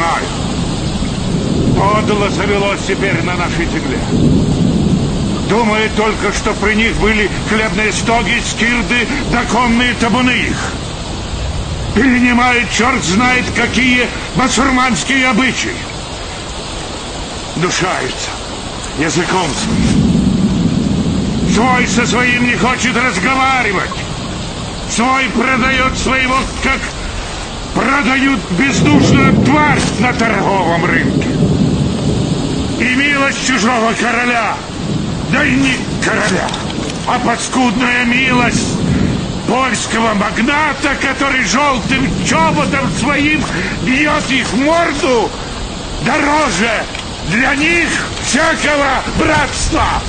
знаю. Подло завелось теперь на нашей земле. Думает только, что при них были хлебные стоги, скирды, доконные табуны их. Перенимает черт знает какие басурманские обычаи. Душается языком своим. Свой со своим не хочет разговаривать. Свой продает своего, как продают бездушную тварь на торговом рынке. И милость чужого короля — да и не короля, а подскудная милость польского магната, который желтым чоботом своим бьет их морду, дороже для них всякого братства.